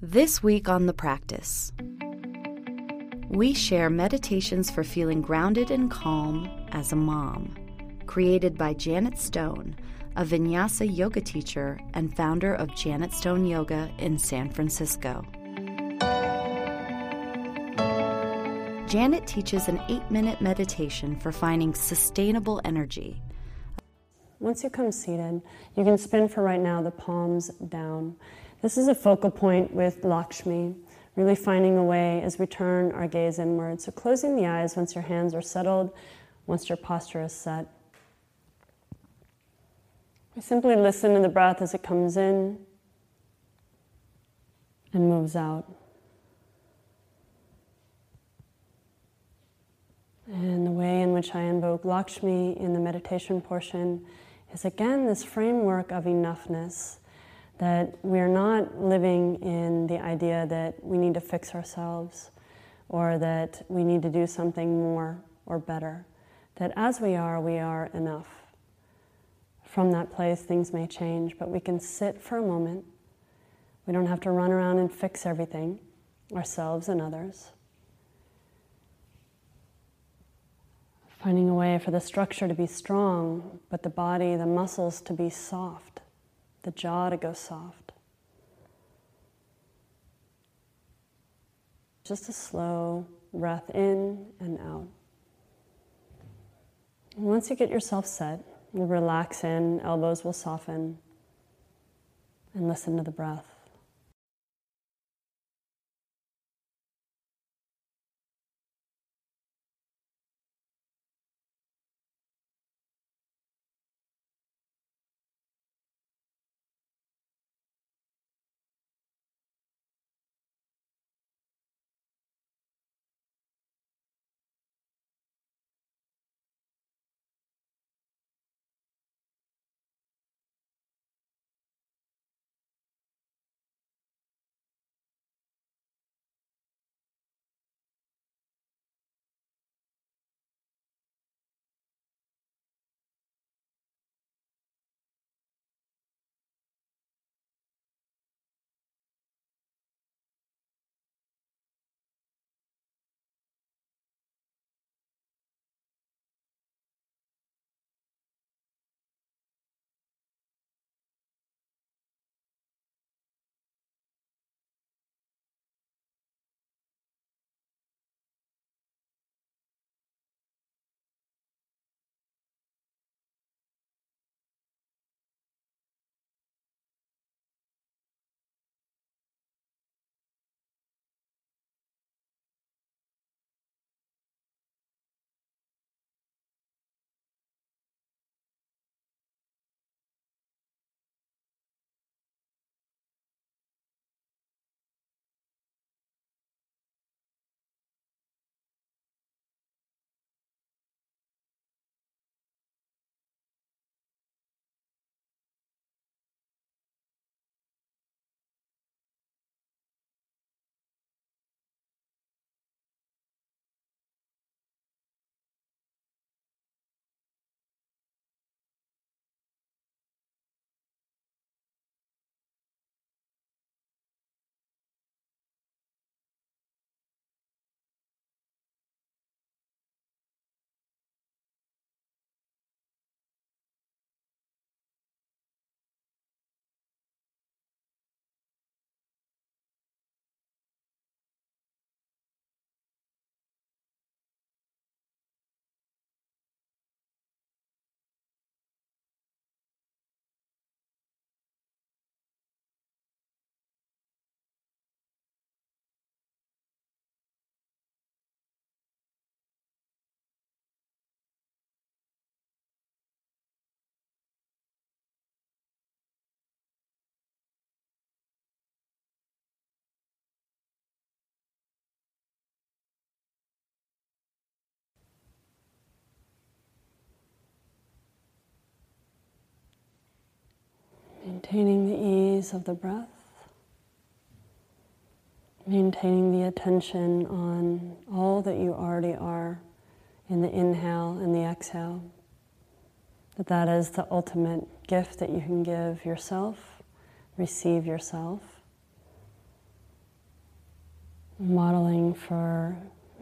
This week on The Practice, we share meditations for feeling grounded and calm as a mom, created by Janet Stone, a vinyasa yoga teacher and founder of Janet Stone Yoga in San Francisco. Janet teaches an eight minute meditation for finding sustainable energy. Once you come seated, you can spin for right now the palms down. This is a focal point with Lakshmi, really finding a way as we turn our gaze inward. So, closing the eyes once your hands are settled, once your posture is set. We simply listen to the breath as it comes in and moves out. And the way in which I invoke Lakshmi in the meditation portion is again this framework of enoughness that we're not living in the idea that we need to fix ourselves or that we need to do something more or better. That as we are, we are enough. From that place, things may change, but we can sit for a moment. We don't have to run around and fix everything, ourselves and others. Finding a way for the structure to be strong, but the body, the muscles to be soft the jaw to go soft. Just a slow breath in and out. Once you get yourself set, you relax in, elbows will soften, and listen to the breath. Maintaining the ease of the breath, maintaining the attention on all that you already are in the inhale and the exhale. That that is the ultimate gift that you can give yourself, receive yourself. modeling for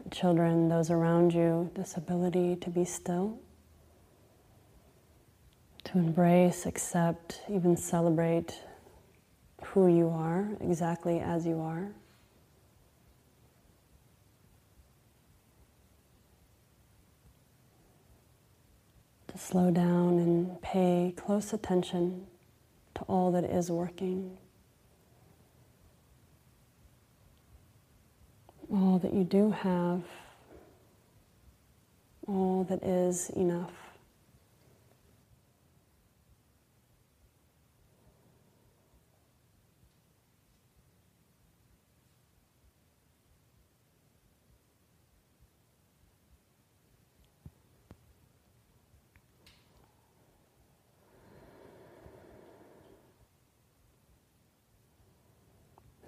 children, those around you, this ability to be still, to embrace, accept, even celebrate who you are exactly as you are. To slow down and pay close attention to all that is working. all that you do have, all that is enough.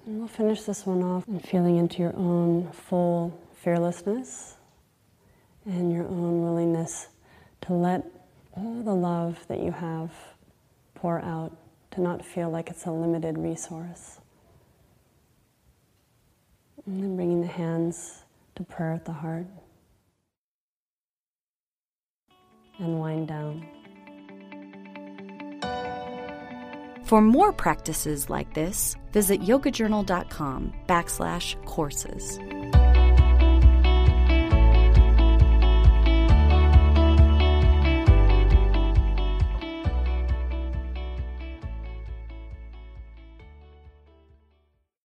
And we'll finish this one off and feeling into your own full fearlessness and your own willingness to let all the love that you have pour out, to not feel like it's a limited resource. And then bringing the hands to prayer at the heart and wind down. For more practices like this, visit yogajournal.com backslash courses.